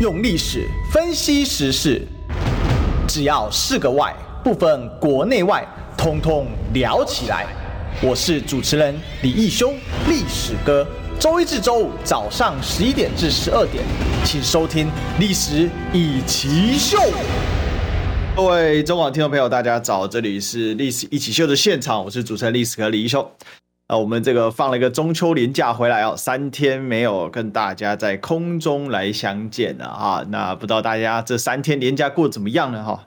用历史分析时事，只要是个“外”，不分国内外，通通聊起来。我是主持人李义修，历史哥。周一至周五早上十一点至十二点，请收听《历史一起秀》。各位中广听众朋友，大家早，这里是《历史一起秀》的现场，我是主持人历史哥李义修。啊，我们这个放了一个中秋连假回来哦，三天没有跟大家在空中来相见了啊。那不知道大家这三天连假过得怎么样呢？哈，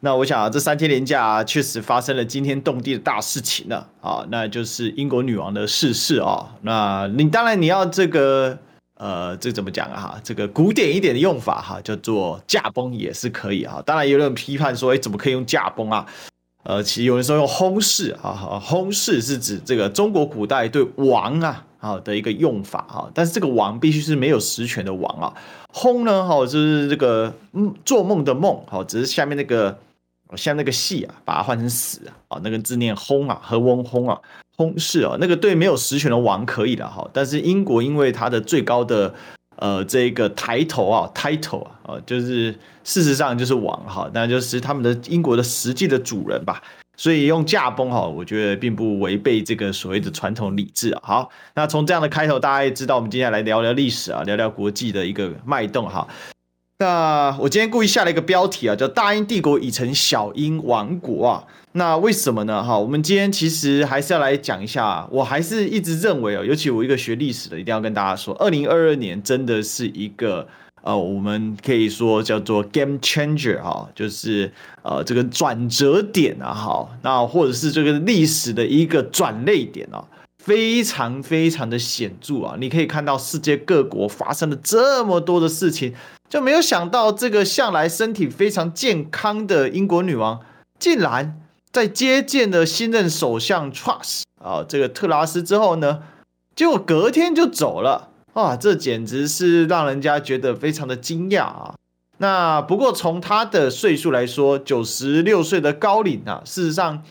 那我想啊，这三天连假确实发生了惊天动地的大事情了啊，那就是英国女王的逝世啊。那你当然你要这个呃，这怎么讲啊？哈，这个古典一点的用法哈，叫做驾崩也是可以啊。当然有人批判说，哎，怎么可以用驾崩啊？呃，其实有人说用薨逝啊，薨逝是指这个中国古代对王啊啊的一个用法啊，但是这个王必须是没有实权的王啊，薨呢哈就是这个嗯做梦的梦，好，只是下面那个像那个戏啊，把它换成死啊，那个字念薨啊，和翁薨啊，薨逝啊，那个对没有实权的王可以的哈，但是英国因为它的最高的。呃，这个抬头啊，title 啊，就是事实上就是王哈，那就是他们的英国的实际的主人吧，所以用驾崩哈，我觉得并不违背这个所谓的传统礼制啊。好，那从这样的开头，大家也知道，我们接下来聊聊历史啊，聊聊国际的一个脉动哈。那我今天故意下了一个标题啊，叫“大英帝国已成小英王国”啊。那为什么呢？哈，我们今天其实还是要来讲一下。我还是一直认为哦，尤其我一个学历史的，一定要跟大家说，二零二二年真的是一个呃，我们可以说叫做 game changer 哈，就是呃这个转折点啊，哈，那或者是这个历史的一个转捩点啊，非常非常的显著啊。你可以看到世界各国发生了这么多的事情，就没有想到这个向来身体非常健康的英国女王，竟然。在接见了新任首相 Truss 啊，这个特拉斯之后呢，结果隔天就走了啊，这简直是让人家觉得非常的惊讶啊。那不过从他的岁数来说，九十六岁的高龄啊，事实上，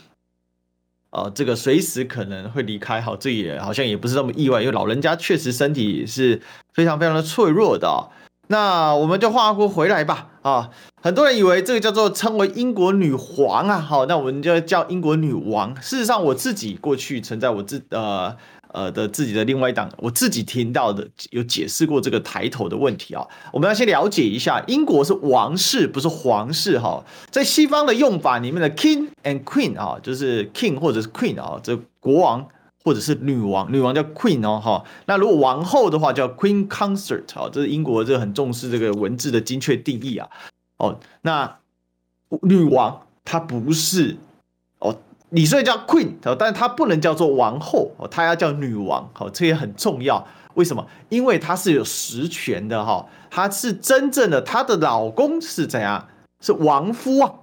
呃，这个随时可能会离开，好，这也好像也不是那么意外，因为老人家确实身体是非常非常的脆弱的啊。那我们就话说回来吧，啊，很多人以为这个叫做称为英国女皇啊，好，那我们就叫英国女王。事实上，我自己过去曾在我自呃呃的自己的另外一档，我自己听到的有解释过这个抬头的问题啊。我们要先了解一下，英国是王室，不是皇室哈。在西方的用法里面的 king and queen 啊，就是 king 或者是 queen 啊，这国王。或者是女王，女王叫 Queen 哦，哈。那如果王后的话叫 Queen Consort 哦，这是英国这很重视这个文字的精确定义啊。哦，那女王她不是哦，你虽然叫 Queen 哦，但她不能叫做王后哦，她要叫女王。好，这也很重要。为什么？因为她是有实权的哈，她是真正的，她的老公是怎样？是王夫啊，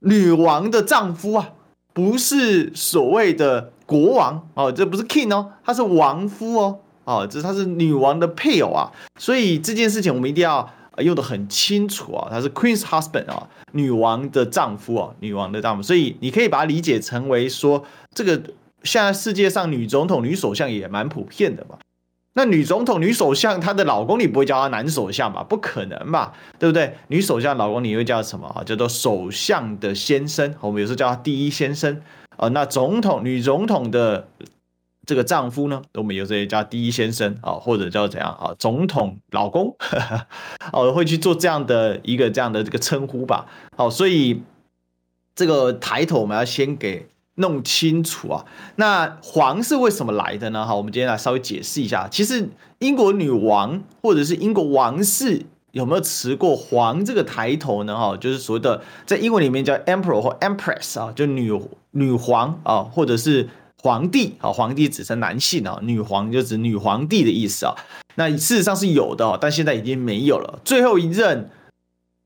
女王的丈夫啊，不是所谓的。国王哦，这不是 king 哦，他是王夫哦，哦，这他是女王的配偶啊，所以这件事情我们一定要用的很清楚啊，他是 queen's husband 啊，女王的丈夫啊，女王的丈夫，所以你可以把它理解成为说，这个现在世界上女总统、女首相也蛮普遍的嘛。那女总统、女首相她的老公你不会叫他男首相吧？不可能吧，对不对？女首相老公你会叫什么啊？叫做首相的先生，我们有时候叫他第一先生。啊，那总统、女总统的这个丈夫呢，我们有时候也叫第一先生啊，或者叫怎样啊，总统老公，哦，会去做这样的一个这样的这个称呼吧。好，所以这个抬头我们要先给弄清楚啊。那皇是为什么来的呢？哈，我们今天来稍微解释一下。其实英国女王或者是英国王室有没有持过皇这个抬头呢？哈，就是所谓的在英文里面叫 emperor 或 empress 啊，就女。女皇啊，或者是皇帝啊，皇帝指称男性啊，女皇就指女皇帝的意思啊。那事实上是有的，但现在已经没有了。最后一任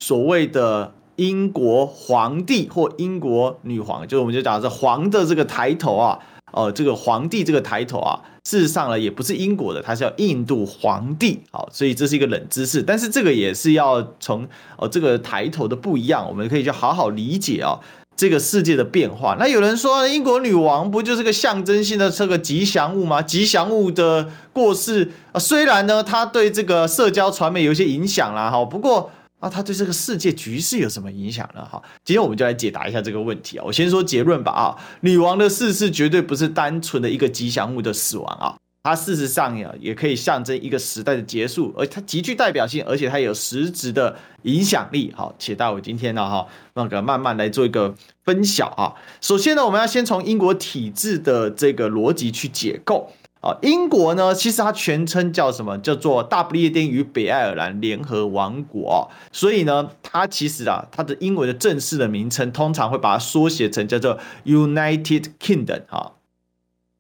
所谓的英国皇帝或英国女皇，就我们就讲这皇的这个抬头啊，哦，这个皇帝这个抬头啊，事实上呢也不是英国的，它是叫印度皇帝。好，所以这是一个冷知识，但是这个也是要从哦这个抬头的不一样，我们可以去好好理解啊。这个世界的变化。那有人说，英国女王不就是个象征性的这个吉祥物吗？吉祥物的过世啊，虽然呢，它对这个社交传媒有一些影响啦，哈，不过啊，它对这个世界局势有什么影响呢？哈，今天我们就来解答一下这个问题啊。我先说结论吧啊，女王的逝世绝对不是单纯的一个吉祥物的死亡啊。它事实上呀，也可以象征一个时代的结束，而它极具代表性，而且它有实质的影响力。好，且待我今天呢，哈，那个慢慢来做一个分享啊。首先呢，我们要先从英国体制的这个逻辑去解构啊。英国呢，其实它全称叫什么？叫做大不列颠与北爱尔兰联合王国。所以呢，它其实啊，它的英文的正式的名称通常会把它缩写成叫做 United Kingdom 啊。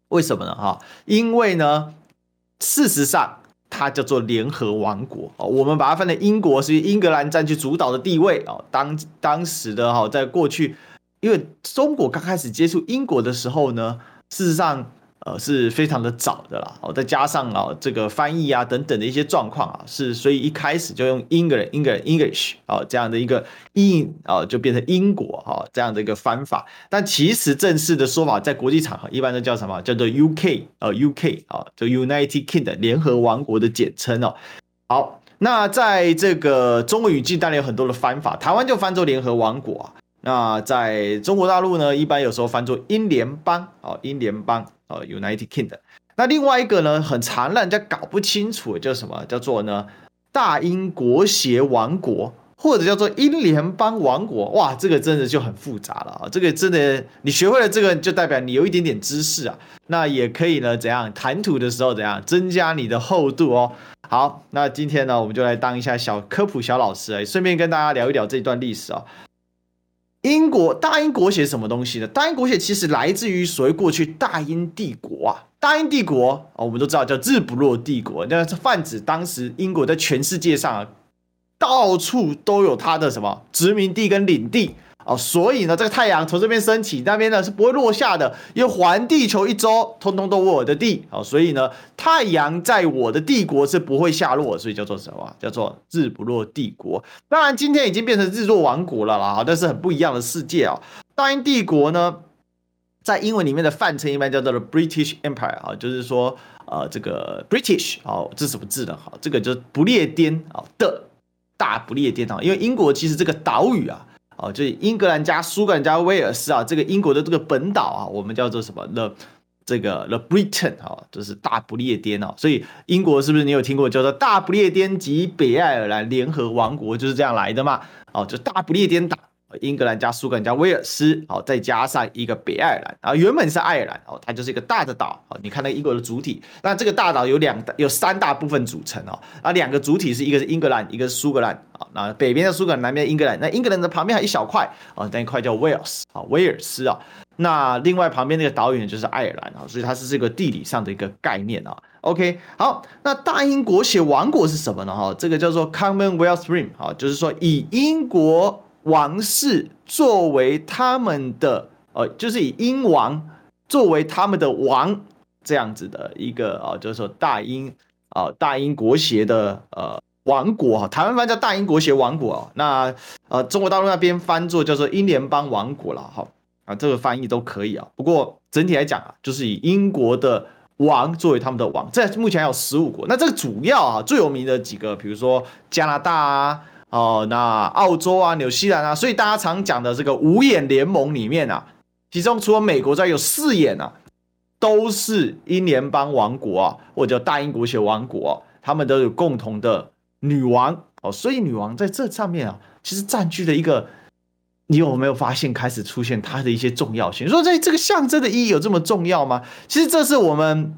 为什么呢？哈，因为呢，事实上它叫做联合王国哦。我们把它分成英国，是英格兰占据主导的地位哦。当当时的哈，在过去，因为中国刚开始接触英国的时候呢，事实上。呃，是非常的早的啦，哦，再加上啊，这个翻译啊等等的一些状况啊，是所以一开始就用 England England English 啊这样的一个英啊，就变成英国啊这样的一个翻法。但其实正式的说法，在国际场合一般都叫什么？叫做 UK 啊 UK 啊，就 United Kingdom 联合王国的简称哦。好，那在这个中文语境当然有很多的翻法，台湾就翻作联合王国啊。那在中国大陆呢，一般有时候翻作英联邦啊，英联邦。呃，United Kingdom。那另外一个呢，很常让人家搞不清楚，叫什么？叫做呢，大英国协王国，或者叫做英联邦王国。哇，这个真的就很复杂了啊！这个真的，你学会了这个，就代表你有一点点知识啊。那也可以呢，怎样谈吐的时候怎样增加你的厚度哦。好，那今天呢，我们就来当一下小科普小老师，顺便跟大家聊一聊这段历史啊。英国大英国协什么东西呢？大英国血其实来自于所谓过去大英帝国啊，大英帝国啊，我们都知道叫日不落帝国，那是泛指当时英国在全世界上啊，到处都有它的什么殖民地跟领地。哦，所以呢，这个太阳从这边升起，那边呢是不会落下的，因为环地球一周，通通都我的地。哦，所以呢，太阳在我的帝国是不会下落，所以叫做什么？叫做日不落帝国。当然，今天已经变成日落王国了啦，但是很不一样的世界啊。大英帝国呢，在英文里面的泛称一般叫做 British Empire 啊，就是说，呃，这个 British 哦，这是什么字呢？好，这个就是不列颠啊的大不列颠啊，因为英国其实这个岛屿啊。哦，就是英格兰加苏格兰加威尔斯啊，这个英国的这个本岛啊，我们叫做什么？The 这个 The Britain 啊，就是大不列颠啊。所以英国是不是你有听过叫做大不列颠及北爱尔兰联合王国就是这样来的嘛？哦，就大不列颠打。英格兰加苏格兰加威尔斯，好，再加上一个北爱尔兰啊，原本是爱尔兰哦，它就是一个大的岛哦。你看那英国的主体，那这个大岛有两大有三大部分组成哦，啊，两个主体是一个是英格兰，一个是苏格兰啊。那北边的苏格兰，南边的英格兰。那英格兰的旁边还有一小块啊，那一块叫威尔斯啊，威尔斯啊。那另外旁边那个岛屿就是爱尔兰啊，所以它是这个地理上的一个概念啊。OK，好，那大英国协王国是什么呢？哈，这个叫做 Commonwealth Realm 啊，就是说以英国。王室作为他们的呃，就是以英王作为他们的王这样子的一个啊，就是说大英啊，大英国协的呃王国哈，台湾翻叫大英国协王国，那呃中国大陆那边翻作叫做英联邦王国了哈啊，这个翻译都可以啊。不过整体来讲啊，就是以英国的王作为他们的王，在目前还有十五国。那这个主要啊最有名的几个，比如说加拿大啊。哦，那澳洲啊、纽西兰啊，所以大家常讲的这个五眼联盟里面啊，其中除了美国之外，有四眼啊，都是英联邦王国啊，或者大英国协王国啊，他们都有共同的女王哦，所以女王在这上面啊，其实占据了一个，你有没有发现开始出现它的一些重要性？说这这个象征的意义有这么重要吗？其实这是我们。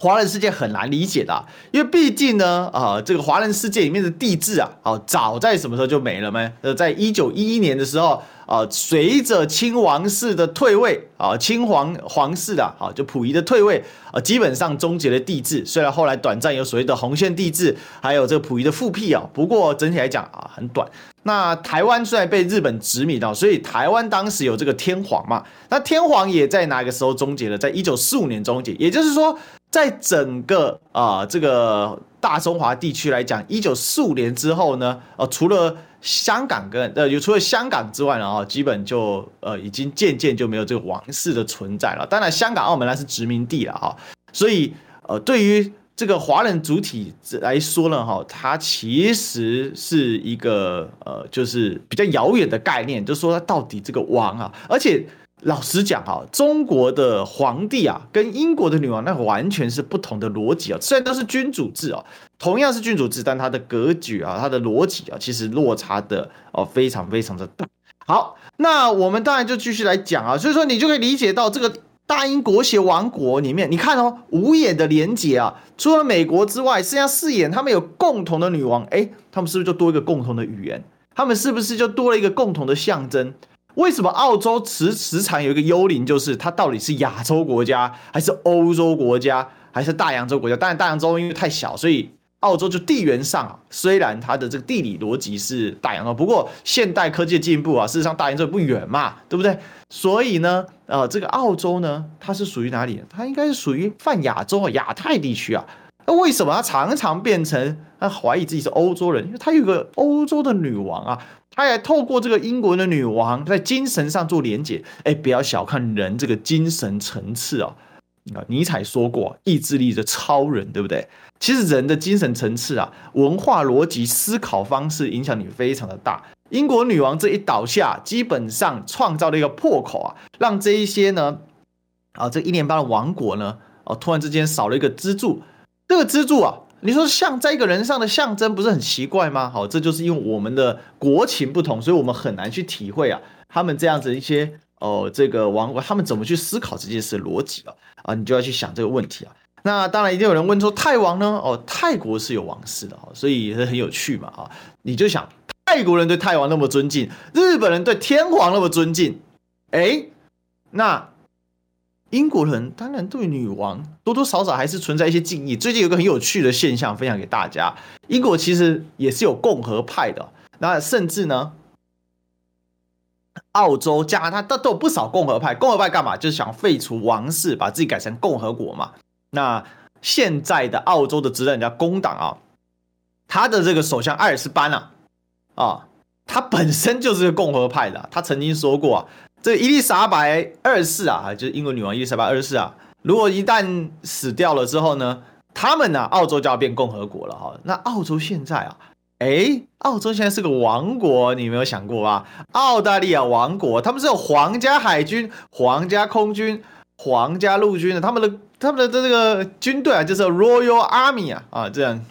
华人世界很难理解的，因为毕竟呢，啊，这个华人世界里面的帝制啊，哦，早在什么时候就没了吗？呃，在一九一一年的时候，啊，随着清王室的退位，啊，清皇皇室的，啊，就溥仪的退位，啊，基本上终结了帝制。虽然后来短暂有所谓的洪宪帝制，还有这个溥仪的复辟啊，不过整体来讲啊，很短。那台湾虽然被日本殖民到，所以台湾当时有这个天皇嘛，那天皇也在哪个时候终结了？在一九四五年终结，也就是说。在整个啊、这个大中华地区来讲，一九四五年之后呢，呃，除了香港跟呃，有除了香港之外呢，啊，基本就呃已经渐渐就没有这个王室的存在了。当然，香港、澳门那是殖民地了哈，所以呃，对于这个华人主体来说呢，哈，它其实是一个呃，就是比较遥远的概念，就是说它到底这个王啊，而且。老实讲啊，中国的皇帝啊，跟英国的女王那完全是不同的逻辑啊。虽然都是君主制啊，同样是君主制，但它的格局啊，它的逻辑啊，其实落差的哦非常非常的大。好，那我们当然就继续来讲啊。所以说，你就可以理解到这个大英国协王国里面，你看哦，五眼的连结啊，除了美国之外，剩下四眼，他们有共同的女王，哎，他们是不是就多一个共同的语言？他们是不是就多了一个共同的象征？为什么澳洲时时常有一个幽灵，就是它到底是亚洲国家，还是欧洲国家，还是大洋洲国家？当然，大洋洲因为太小，所以澳洲就地缘上啊，虽然它的这个地理逻辑是大洋洲，不过现代科技的进步啊，事实上大洋洲不远嘛，对不对？所以呢，呃，这个澳洲呢，它是属于哪里？它应该是属于泛亚洲啊，亚太地区啊。那为什么它常常变成他怀疑自己是欧洲人？因为它有个欧洲的女王啊。他也透过这个英国的女王在精神上做连结，哎，不要小看人这个精神层次哦。啊，尼采说过，意志力的超人，对不对？其实人的精神层次啊，文化逻辑、思考方式影响你非常的大。英国女王这一倒下，基本上创造了一个破口啊，让这一些呢，啊，这一联邦的王国呢，哦，突然之间少了一个支柱，这个支柱啊。你说像在一个人上的象征不是很奇怪吗？好，这就是因为我们的国情不同，所以我们很难去体会啊，他们这样子一些哦，这个王国他们怎么去思考这件事逻辑啊？啊，你就要去想这个问题啊。那当然一定有人问说，泰王呢？哦，泰国是有王室的，所以也是很有趣嘛啊。你就想泰国人对泰王那么尊敬，日本人对天皇那么尊敬，哎，那。英国人当然对女王多多少少还是存在一些敬意。最近有个很有趣的现象分享给大家：英国其实也是有共和派的，那甚至呢，澳洲、加拿大都都有不少共和派。共和派干嘛？就是想废除王室，把自己改成共和国嘛。那现在的澳洲的执政叫工党啊，他的这个首相艾尔斯班啊，啊，他本身就是个共和派的，他曾经说过啊。这伊丽莎白二世啊，就是英国女王伊丽莎白二世啊，如果一旦死掉了之后呢，他们呢，澳洲就要变共和国了哈。那澳洲现在啊，诶，澳洲现在是个王国，你有没有想过啊？澳大利亚王国，他们是有皇家海军、皇家空军、皇家陆军的，他们的他们的这个军队啊，就是 Royal Army 啊啊这样。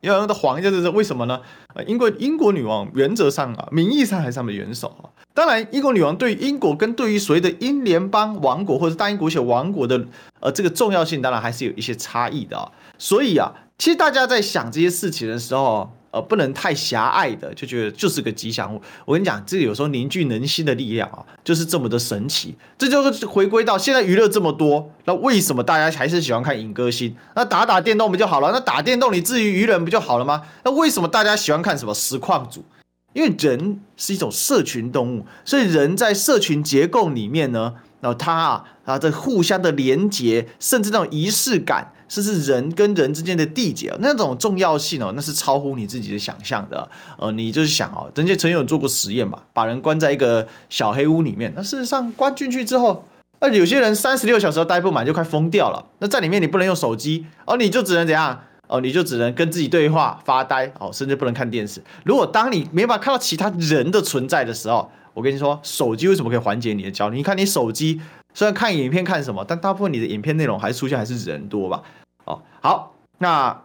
要用的皇家，这是为什么呢？英国英国女王原则上啊，名义上还是他们的元首啊。当然，英国女王对于英国跟对于所谓的英联邦王国或者大英国协王国的呃这个重要性，当然还是有一些差异的啊。所以啊，其实大家在想这些事情的时候。呃，不能太狭隘的，就觉得就是个吉祥物。我跟你讲，这个有时候凝聚人心的力量啊，就是这么的神奇。这就是回归到现在娱乐这么多，那为什么大家还是喜欢看影歌星？那打打电动不就好了？那打电动你至于娱人不就好了吗？那为什么大家喜欢看什么实况组？因为人是一种社群动物，所以人在社群结构里面呢，然后他啊啊这互相的连接，甚至那种仪式感。是是人跟人之间的缔结，那种重要性哦，那是超乎你自己的想象的。呃，你就是想哦，人家曾经有做过实验嘛，把人关在一个小黑屋里面，那事实上关进去之后，那有些人三十六小时都待不满，就快疯掉了。那在里面你不能用手机哦，你就只能怎样哦，你就只能跟自己对话发呆哦，甚至不能看电视。如果当你没办法看到其他人的存在的时候，我跟你说，手机为什么可以缓解你的焦虑？你看你手机虽然看影片看什么，但大部分你的影片内容还是出现还是人多吧？哦，好，那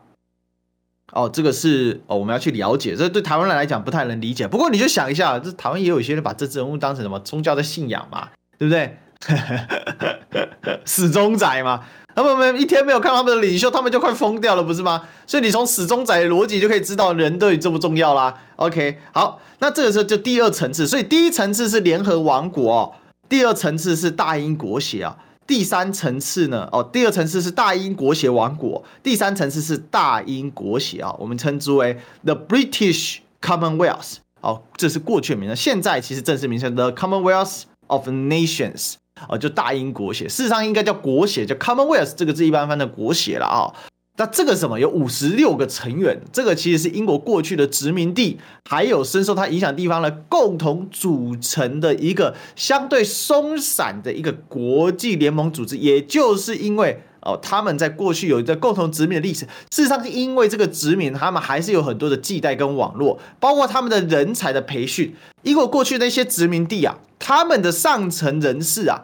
哦，这个是哦，我们要去了解，这对台湾人来讲不太能理解。不过你就想一下，这台湾也有一些人把这人物当成什么宗教的信仰嘛，对不对？死忠仔嘛，他们一天没有看他们的领袖，他们就快疯掉了，不是吗？所以你从死忠仔的逻辑就可以知道人到底重不重要啦。OK，好，那这个时候就第二层次，所以第一层次是联合王国，哦，第二层次是大英国协啊。第三层次呢？哦，第二层次是大英国协王国，第三层次是大英国协啊，我们称之为 The British Commonwealth。哦，这是过去的名称，现在其实正式名称 The Commonwealth of Nations。哦，就大英国协，事实上应该叫国协，叫 Commonwealth 这个字一般翻的国协了啊。那这个什么有五十六个成员，这个其实是英国过去的殖民地，还有深受它影响地方的共同组成的一个相对松散的一个国际联盟组织。也就是因为哦，他们在过去有一个共同殖民的历史，事实上是因为这个殖民，他们还是有很多的借贷跟网络，包括他们的人才的培训。英国过去那些殖民地啊，他们的上层人士啊，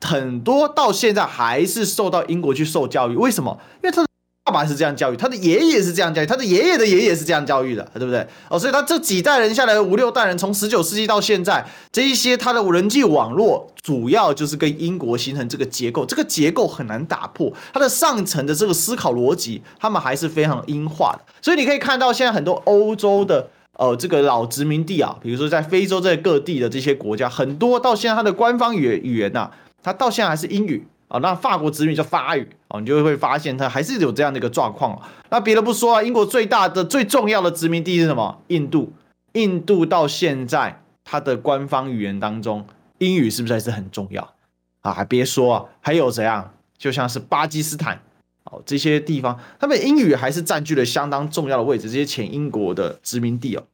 很多到现在还是受到英国去受教育。为什么？因为他。爸爸是这样教育，他的爷爷是这样教育，他的爷爷的爷爷是这样教育的，对不对？哦，所以他这几代人下来的，五六代人，从十九世纪到现在，这一些他的人际网络，主要就是跟英国形成这个结构，这个结构很难打破。他的上层的这个思考逻辑，他们还是非常英化的。所以你可以看到，现在很多欧洲的呃这个老殖民地啊，比如说在非洲这各地的这些国家，很多到现在它的官方语语言呐、啊，它到现在还是英语。啊，那法国殖民叫法语啊，你就会发现它还是有这样的一个状况。那别的不说啊，英国最大的、最重要的殖民地是什么？印度。印度到现在它的官方语言当中，英语是不是还是很重要啊？还别说啊，还有怎样？就像是巴基斯坦哦，这些地方，他们英语还是占据了相当重要的位置。这些前英国的殖民地哦，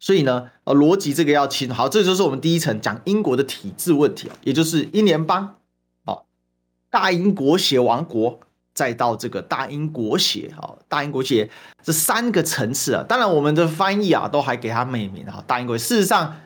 所以呢，呃，逻辑这个要清。好，这就是我们第一层讲英国的体制问题啊，也就是英联邦。大英国协王国，再到这个大英国协，啊，大英国协这三个层次啊，当然我们的翻译啊，都还给它命名啊，大英国。事实上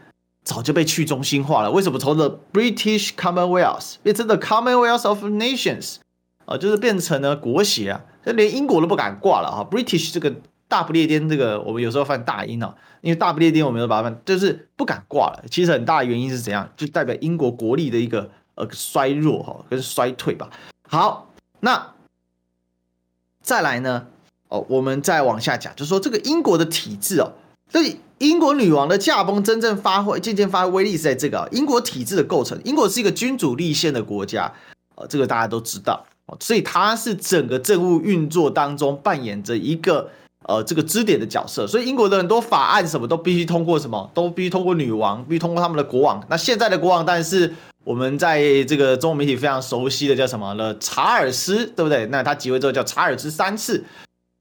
早就被去中心化了。为什么从 The British Commonwealth 变成 The Commonwealth of Nations 啊，就是变成了国协啊，这连英国都不敢挂了啊。British 这个大不列颠，这个我们有时候犯大英啊，因为大不列颠我们都把它，就是不敢挂了。其实很大的原因是怎样？就代表英国国力的一个。呃，衰弱哈，跟衰退吧。好，那再来呢？哦，我们再往下讲，就说这个英国的体制哦，所以英国女王的驾崩真正发挥、渐渐发挥威力是在这个英国体制的构成。英国是一个君主立宪的国家，呃，这个大家都知道哦，所以它是整个政务运作当中扮演着一个。呃，这个支点的角色，所以英国的很多法案什么都必须通过什么，都必须通过女王，必须通过他们的国王。那现在的国王，但是我们在这个中文媒体非常熟悉的叫什么呢？查尔斯，对不对？那他即位之后叫查尔斯三世，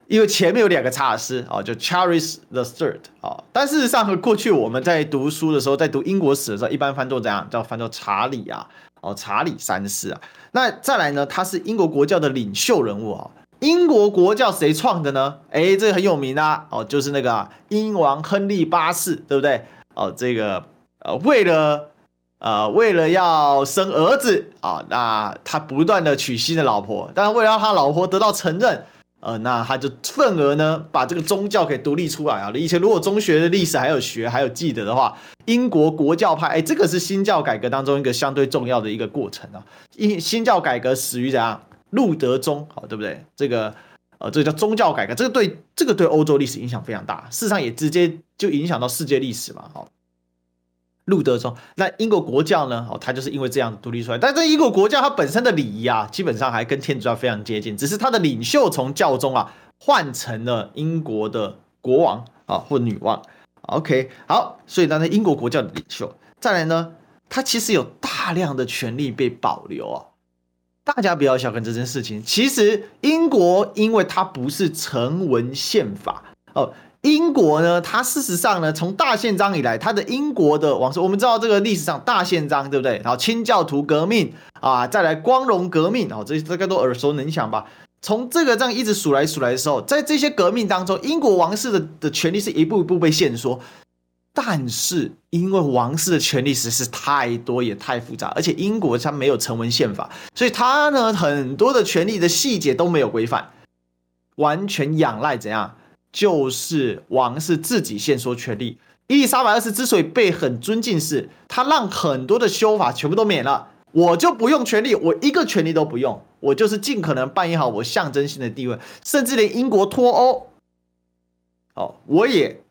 因为前面有两个查尔斯啊，就 Charles the Third 啊。但事实上，和过去我们在读书的时候，在读英国史的时候，一般翻作这样，叫翻作查理啊，哦，查理三世啊。那再来呢，他是英国国教的领袖人物啊。英国国教谁创的呢？诶，这个很有名啊，哦，就是那个英王亨利八世，对不对？哦，这个呃，为了呃，为了要生儿子啊，那他不断的娶新的老婆，但是为了让他老婆得到承认，呃，那他就愤而呢，把这个宗教给独立出来啊。以前如果中学的历史还有学还有记得的话，英国国教派，诶，这个是新教改革当中一个相对重要的一个过程啊。新新教改革始于怎样？路德宗，好，对不对？这个，呃，这个叫宗教改革，这个对这个对欧洲历史影响非常大，事实上也直接就影响到世界历史嘛，好。路德宗，那英国国教呢？哦，它就是因为这样独立出来，但是英国国教它本身的礼仪啊，基本上还跟天主教非常接近，只是它的领袖从教宗啊换成了英国的国王啊或女王。OK，好，所以当然英国国教的领袖，再来呢，它其实有大量的权力被保留啊。大家不要小看这件事情。其实英国，因为它不是成文宪法哦。英国呢，它事实上呢，从大宪章以来，它的英国的往事，我们知道这个历史上大宪章对不对？然后清教徒革命啊，再来光荣革命啊，这些大家都耳熟能详吧？从这个这样一直数来数来的时候，在这些革命当中，英国王室的的权力是一步一步被限缩。但是，因为王室的权力实在是太多也太复杂，而且英国它没有成文宪法，所以它呢很多的权力的细节都没有规范，完全仰赖怎样？就是王室自己限缩权力。伊丽莎白二世之所以被很尊敬是，是他让很多的修法全部都免了，我就不用权力，我一个权力都不用，我就是尽可能扮演好我象征性的地位，甚至连英国脱欧，哦，我也。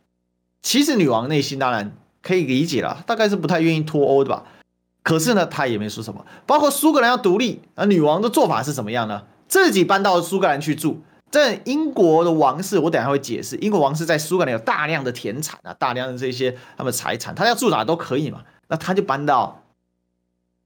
其实女王内心当然可以理解了，大概是不太愿意脱欧的吧。可是呢，她也没说什么。包括苏格兰要独立，那女王的做法是什么样呢？自己搬到苏格兰去住。这英国的王室，我等下会解释。英国王室在苏格兰有大量的田产啊，大量的这些他们财产，他要住哪都可以嘛。那他就搬到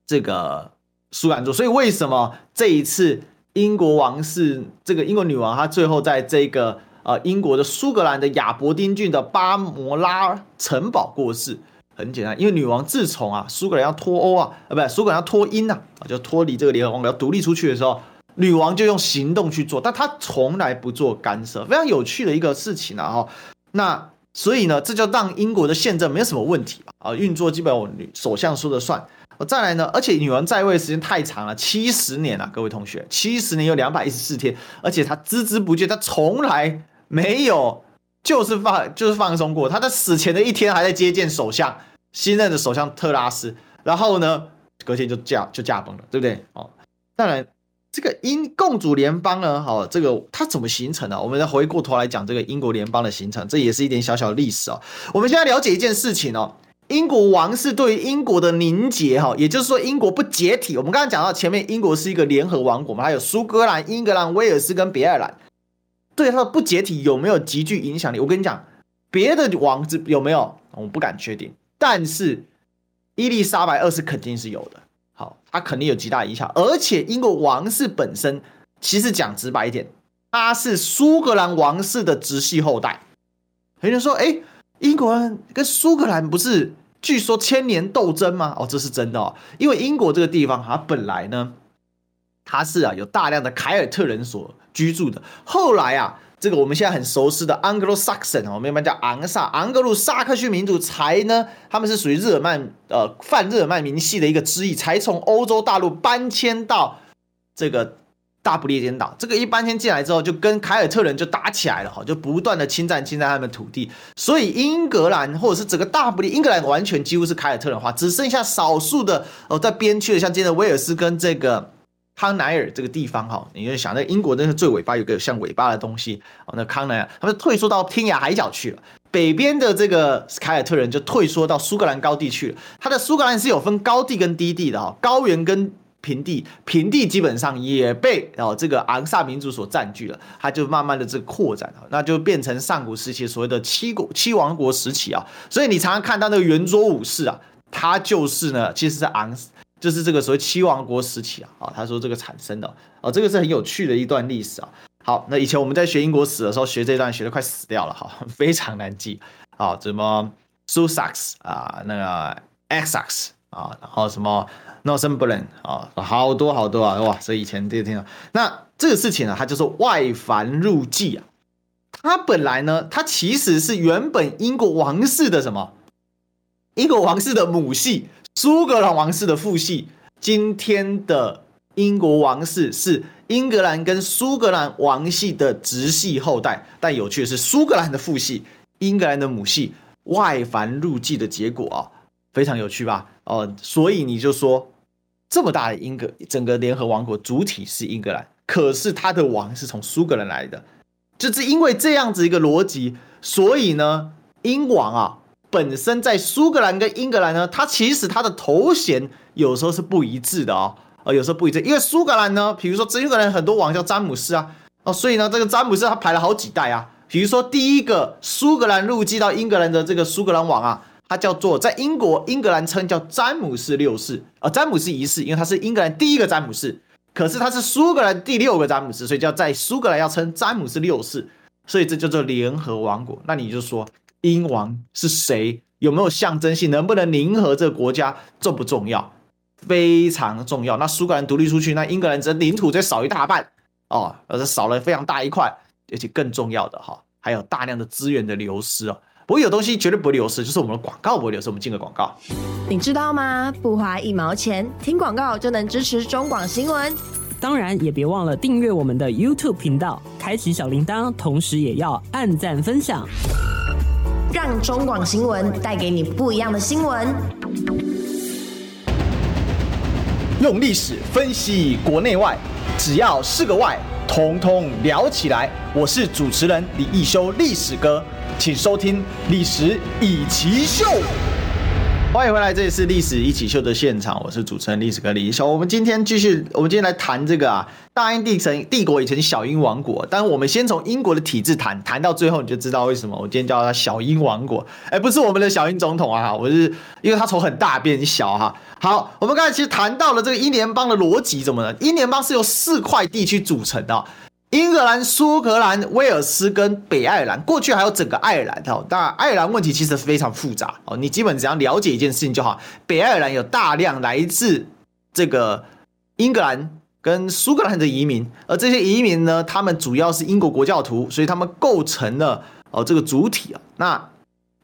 这个苏格兰住。所以为什么这一次英国王室这个英国女王，她最后在这个呃英国的苏格兰的亚伯丁郡的巴摩拉城堡过世。很简单，因为女王自从啊苏格兰要脱欧啊，啊不是苏格兰要脱英啊，就脱离这个联合王国要独立出去的时候，女王就用行动去做，但她从来不做干涉，非常有趣的一个事情啊哈。那所以呢，这就让英国的宪政没有什么问题啊，运作基本上首相说了算。再来呢，而且女王在位时间太长了，七十年啊，各位同学，七十年有两百一十四天，而且她孜孜不倦，她从来没有。就是放就是放松过，他在死前的一天还在接见首相，新任的首相特拉斯，然后呢，隔天就驾就驾崩了，对不对？哦，当然，这个英共主联邦呢，好、这个它怎么形成的？我们再回过头来讲这个英国联邦的形成，这也是一点小小的历史哦。我们现在了解一件事情哦，英国王室对于英国的凝结哈，也就是说英国不解体。我们刚刚讲到前面，英国是一个联合王国嘛，还有苏格兰、英格兰、威尔斯跟北爱尔兰。对他的不解体有没有极具影响力？我跟你讲，别的王子有没有？我不敢确定。但是伊丽莎白二世肯定是有的。好，他肯定有极大影响。而且英国王室本身，其实讲直白一点，他是苏格兰王室的直系后代。有人说，哎，英国人跟苏格兰不是据说千年斗争吗？哦，这是真的哦。因为英国这个地方，它本来呢，它是啊有大量的凯尔特人所。居住的，后来啊，这个我们现在很熟悉的 Anglo-Saxon 我们一般叫昂萨昂格鲁萨克逊民族才呢，他们是属于日耳曼呃泛日耳曼民系的一个支裔，才从欧洲大陆搬迁到这个大不列颠岛。这个一搬迁进来之后，就跟凯尔特人就打起来了哈，就不断的侵占侵占他们土地，所以英格兰或者是整个大不列英格兰完全几乎是凯尔特人化，只剩下少数的哦在边区的，像今天的威尔斯跟这个。康奈尔这个地方哈，你就想那英国那是最尾巴有个像尾巴的东西哦，那康奈尔他们退缩到天涯海角去了。北边的这个凯尔特人就退缩到苏格兰高地去了。它的苏格兰是有分高地跟低地的哈，高原跟平地，平地基本上也被哦这个昂萨民族所占据了，它就慢慢的这个扩展，那就变成上古时期所谓的七国七王国时期啊。所以你常常看到那个圆桌武士啊，他就是呢，其实是昂。就是这个所谓七王国时期啊，啊，他说这个产生的哦，这个是很有趣的一段历史啊。好，那以前我们在学英国史的时候，学这段学的快死掉了哈，非常难记啊，什么 Sussex 啊，那个 Essex 啊，然后什么 Northumberland 啊，好多好多啊，哇，所以以前这个听到，那这个事情呢，它就是外藩入继啊，它本来呢，它其实是原本英国王室的什么？英国王室的母系。苏格兰王室的父系，今天的英国王室是英格兰跟苏格兰王系的直系后代，但有趣的是，苏格兰的父系，英格兰的母系外繁入继的结果啊，非常有趣吧？哦，所以你就说，这么大的英格整个联合王国主体是英格兰，可是他的王是从苏格兰来的，就是因为这样子一个逻辑，所以呢，英王啊。本身在苏格兰跟英格兰呢，它其实它的头衔有时候是不一致的哦，呃，有时候不一致，因为苏格兰呢，比如说这苏格兰很多王叫詹姆斯啊，哦，所以呢，这个詹姆斯他排了好几代啊，比如说第一个苏格兰入继到英格兰的这个苏格兰王啊，他叫做在英国英格兰称叫詹姆斯六世啊，詹姆斯一世，因为他是英格兰第一个詹姆斯，可是他是苏格兰第六个詹姆斯，所以叫在苏格兰要称詹姆斯六世，所以这叫做联合王国。那你就说。英王是谁？有没有象征性？能不能凝合这个国家？重不重要？非常重要。那苏格兰独立出去，那英格兰则领土再少一大半哦，而且少了非常大一块。而且更重要的哈，还有大量的资源的流失哦。不过有东西绝对不会流失，就是我们的广告不会流失。我们进个广告，你知道吗？不花一毛钱，听广告就能支持中广新闻。当然，也别忘了订阅我们的 YouTube 频道，开启小铃铛，同时也要按赞分享。让中广新闻带给你不一样的新闻。用历史分析国内外，只要是个“外”，统统聊起来。我是主持人李义修，历史哥，请收听《历史以奇秀》。欢迎回来，这里是历史一起秀的现场，我是主持人历史哥李一修。我们今天继续，我们今天来谈这个啊，大英帝城帝国以前小英王国，但我们先从英国的体制谈，谈到最后你就知道为什么我今天叫它小英王国。哎，不是我们的小英总统啊，我是因为它从很大变小哈。好，我们刚才其实谈到了这个英联邦的逻辑，怎么呢？英联邦是由四块地区组成的。英格兰、苏格兰、威尔斯跟北爱尔兰，过去还有整个爱尔兰哦。当然，爱尔兰问题其实非常复杂哦。你基本只要了解一件事情就好。北爱尔兰有大量来自这个英格兰跟苏格兰的移民，而这些移民呢，他们主要是英国国教徒，所以他们构成了哦这个主体啊。那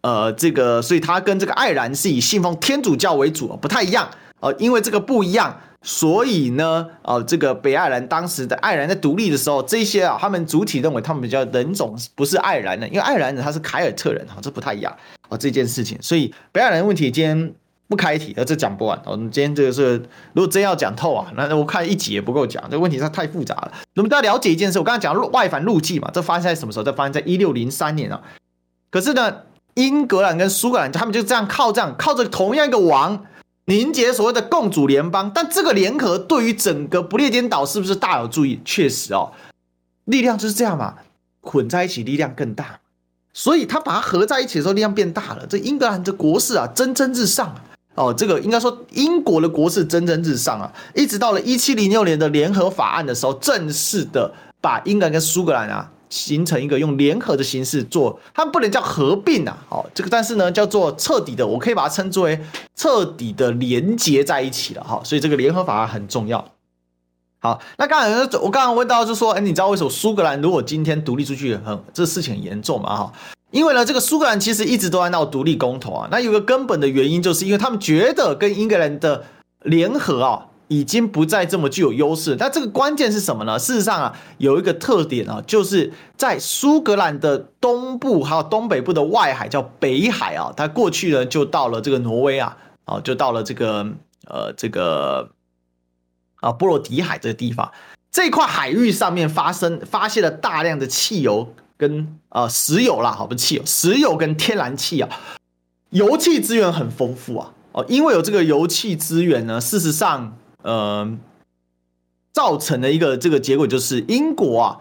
呃，这个所以他跟这个爱尔兰是以信奉天主教为主，不太一样哦。因为这个不一样。所以呢，哦，这个北爱尔兰当时的爱尔兰在独立的时候，这些啊，他们主体认为他们比较人种不是爱尔兰的，因为爱尔兰人他是凯尔特人，哈，这不太一样哦，这件事情。所以北爱尔兰问题今天不开题，而这讲不完。我们今天这个是，如果真要讲透啊，那我看一集也不够讲，这个问题它太复杂了。我们都要了解一件事，我刚才讲外反入忌嘛，这发生在什么时候？这发生在一六零三年啊。可是呢，英格兰跟苏格兰他们就这样靠这样靠着同样一个王。凝结所谓的共主联邦，但这个联合对于整个不列颠岛是不是大有注意？确实哦，力量就是这样嘛，混在一起力量更大，所以他把它合在一起的时候力量变大了。这英格兰的国势啊蒸蒸日上哦，这个应该说英国的国势蒸蒸日上啊，一直到了一七零六年的联合法案的时候，正式的把英格兰跟苏格兰啊。形成一个用联合的形式做，他们不能叫合并啊，好，这个但是呢叫做彻底的，我可以把它称作为彻底的连接在一起了哈，所以这个联合法案很重要。好，那刚才我刚刚问到就是说，哎，你知道为什么苏格兰如果今天独立出去很这事情很严重嘛？哈，因为呢这个苏格兰其实一直都在闹独立公投啊，那有个根本的原因就是因为他们觉得跟英格兰的联合啊。已经不再这么具有优势，那这个关键是什么呢？事实上啊，有一个特点啊，就是在苏格兰的东部还有东北部的外海叫北海啊，它过去呢就到了这个挪威啊，哦，就到了这个呃这个啊波罗的海这个地方，这块海域上面发生发现了大量的汽油跟呃石油啦，好，不汽油，石油跟天然气啊，油气资源很丰富啊，哦，因为有这个油气资源呢，事实上。呃，造成的一个这个结果就是英国啊，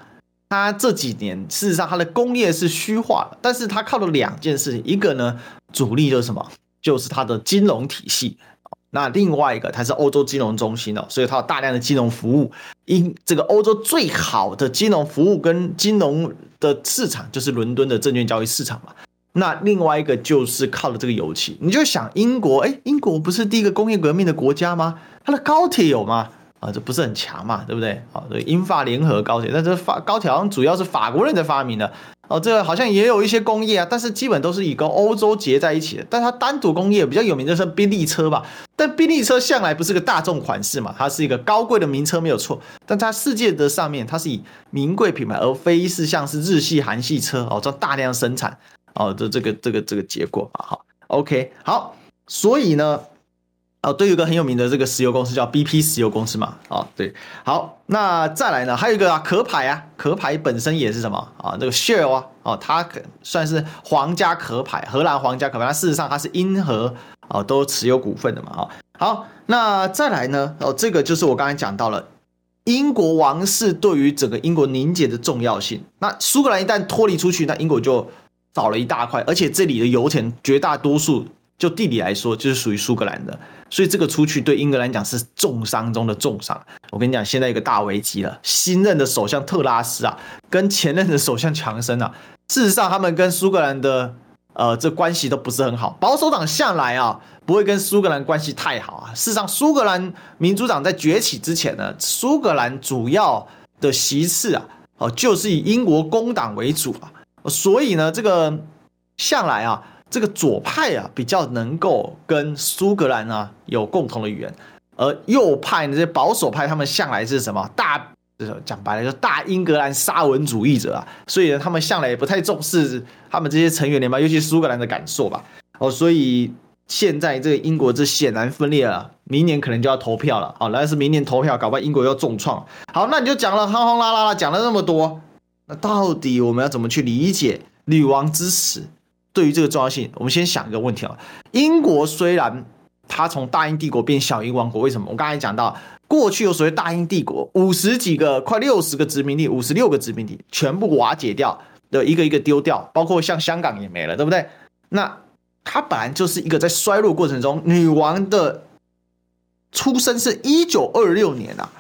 它这几年事实上它的工业是虚化了，但是它靠了两件事情，一个呢主力就是什么，就是它的金融体系，那另外一个它是欧洲金融中心哦，所以它有大量的金融服务，因这个欧洲最好的金融服务跟金融的市场就是伦敦的证券交易市场嘛。那另外一个就是靠了这个油气，你就想英国，哎，英国不是第一个工业革命的国家吗？它的高铁有吗？啊，这不是很强嘛，对不对？啊，对，英法联合高铁，但这法高铁好像主要是法国人在发明的，哦，这个好像也有一些工业啊，但是基本都是以跟欧洲结在一起的。但它单独工业比较有名的是宾利车吧？但宾利车向来不是个大众款式嘛，它是一个高贵的名车没有错，但它世界的上面它是以名贵品牌，而非是像是日系、韩系车哦，这大量生产。哦，这这个这个这个结果啊，好，OK，好，所以呢，哦，对，有一个很有名的这个石油公司叫 BP 石油公司嘛，哦，对，好，那再来呢，还有一个啊，壳牌啊，壳牌本身也是什么啊？这个 Shell 啊，哦，它可算是皇家壳牌，荷兰皇家壳牌，它事实上它是英荷啊都持有股份的嘛，啊，好，那再来呢，哦，这个就是我刚才讲到了英国王室对于整个英国凝结的重要性。那苏格兰一旦脱离出去，那英国就少了一大块，而且这里的油田绝大多数，就地理来说，就是属于苏格兰的，所以这个出去对英格兰讲是重伤中的重伤。我跟你讲，现在一个大危机了，新任的首相特拉斯啊，跟前任的首相强生啊，事实上他们跟苏格兰的呃这关系都不是很好。保守党向来啊不会跟苏格兰关系太好啊。事实上，苏格兰民主党在崛起之前呢，苏格兰主要的席次啊，哦就是以英国工党为主啊。所以呢，这个向来啊，这个左派啊比较能够跟苏格兰啊有共同的语言，而右派呢这些保守派，他们向来是什么大，讲白了就是大英格兰沙文主义者啊，所以呢，他们向来也不太重视他们这些成员联邦，尤其苏格兰的感受吧。哦，所以现在这个英国这显然分裂了，明年可能就要投票了。好，但是明年投票，搞不好英国要重创。好，那你就讲了轰轰啦啦啦，讲了那么多。那到底我们要怎么去理解女王之死对于这个重要性，我们先想一个问题啊。英国虽然它从大英帝国变小英王国，为什么？我刚才讲到，过去有所谓大英帝国五十几个、快六十个殖民地，五十六个殖民地全部瓦解掉的一个一个丢掉，包括像香港也没了，对不对？那它本来就是一个在衰落过程中，女王的出生是一九二六年啊，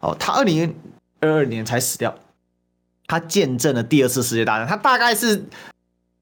哦，她二零二二年才死掉，他见证了第二次世界大战，他大概是。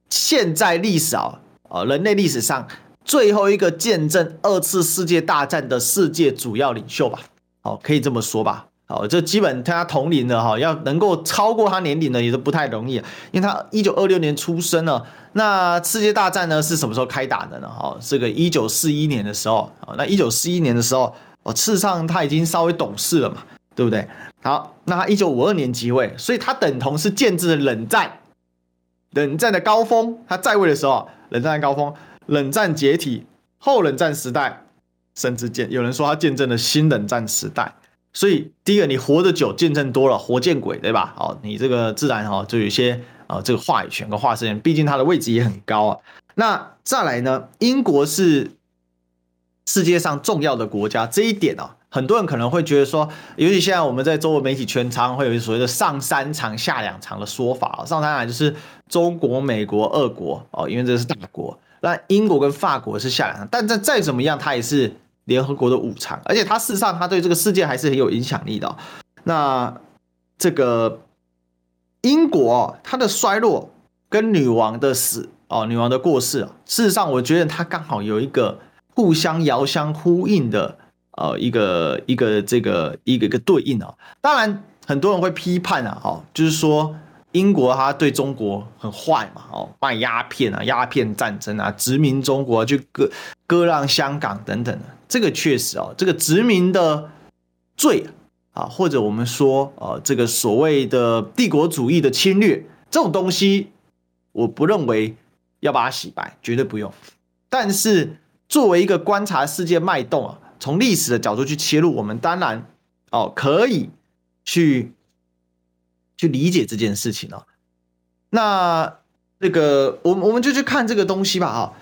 现在历史啊，呃，人类历史上最后一个见证二次世界大战的世界主要领袖吧，好，可以这么说吧，好，这基本他同龄的哈，要能够超过他年龄的也是不太容易，因为他一九二六年出生了，那世界大战呢是什么时候开打的呢？哈，这个一九四一年的时候，那一九四一年的时候，哦，事实上他已经稍微懂事了嘛，对不对？好，那他一九五二年即位，所以他等同是见证了冷战。冷战的高峰，他在位的时候，冷战的高峰，冷战解体，后冷战时代，甚至见有人说他见证了新冷战时代。所以，第一个，你活得久，见证多了，活见鬼，对吧？哦，你这个自然哈，就有一些呃，这个话语权跟话事权，毕竟他的位置也很高啊。那再来呢，英国是世界上重要的国家，这一点啊。很多人可能会觉得说，尤其现在我们在中国媒体圈常常会有所谓的“上三场下两场”的说法。上三场就是中国、美国、俄国哦，因为这是大国。那英国跟法国是下两场，但再再怎么样，它也是联合国的五常，而且它事实上它对这个世界还是很有影响力的。那这个英国它的衰落跟女王的死哦，女王的过世，事实上我觉得它刚好有一个互相遥相呼应的。呃，一个一个这个一个一个对应啊，当然很多人会批判啊，哈，就是说英国它对中国很坏嘛，哦，卖鸦片啊，鸦片战争啊，殖民中国就割割让香港等等的，这个确实啊，这个殖民的罪啊，或者我们说呃，这个所谓的帝国主义的侵略这种东西，我不认为要把它洗白，绝对不用。但是作为一个观察世界脉动啊。从历史的角度去切入，我们当然哦可以去去理解这件事情哦。那这个，我们我们就去看这个东西吧啊。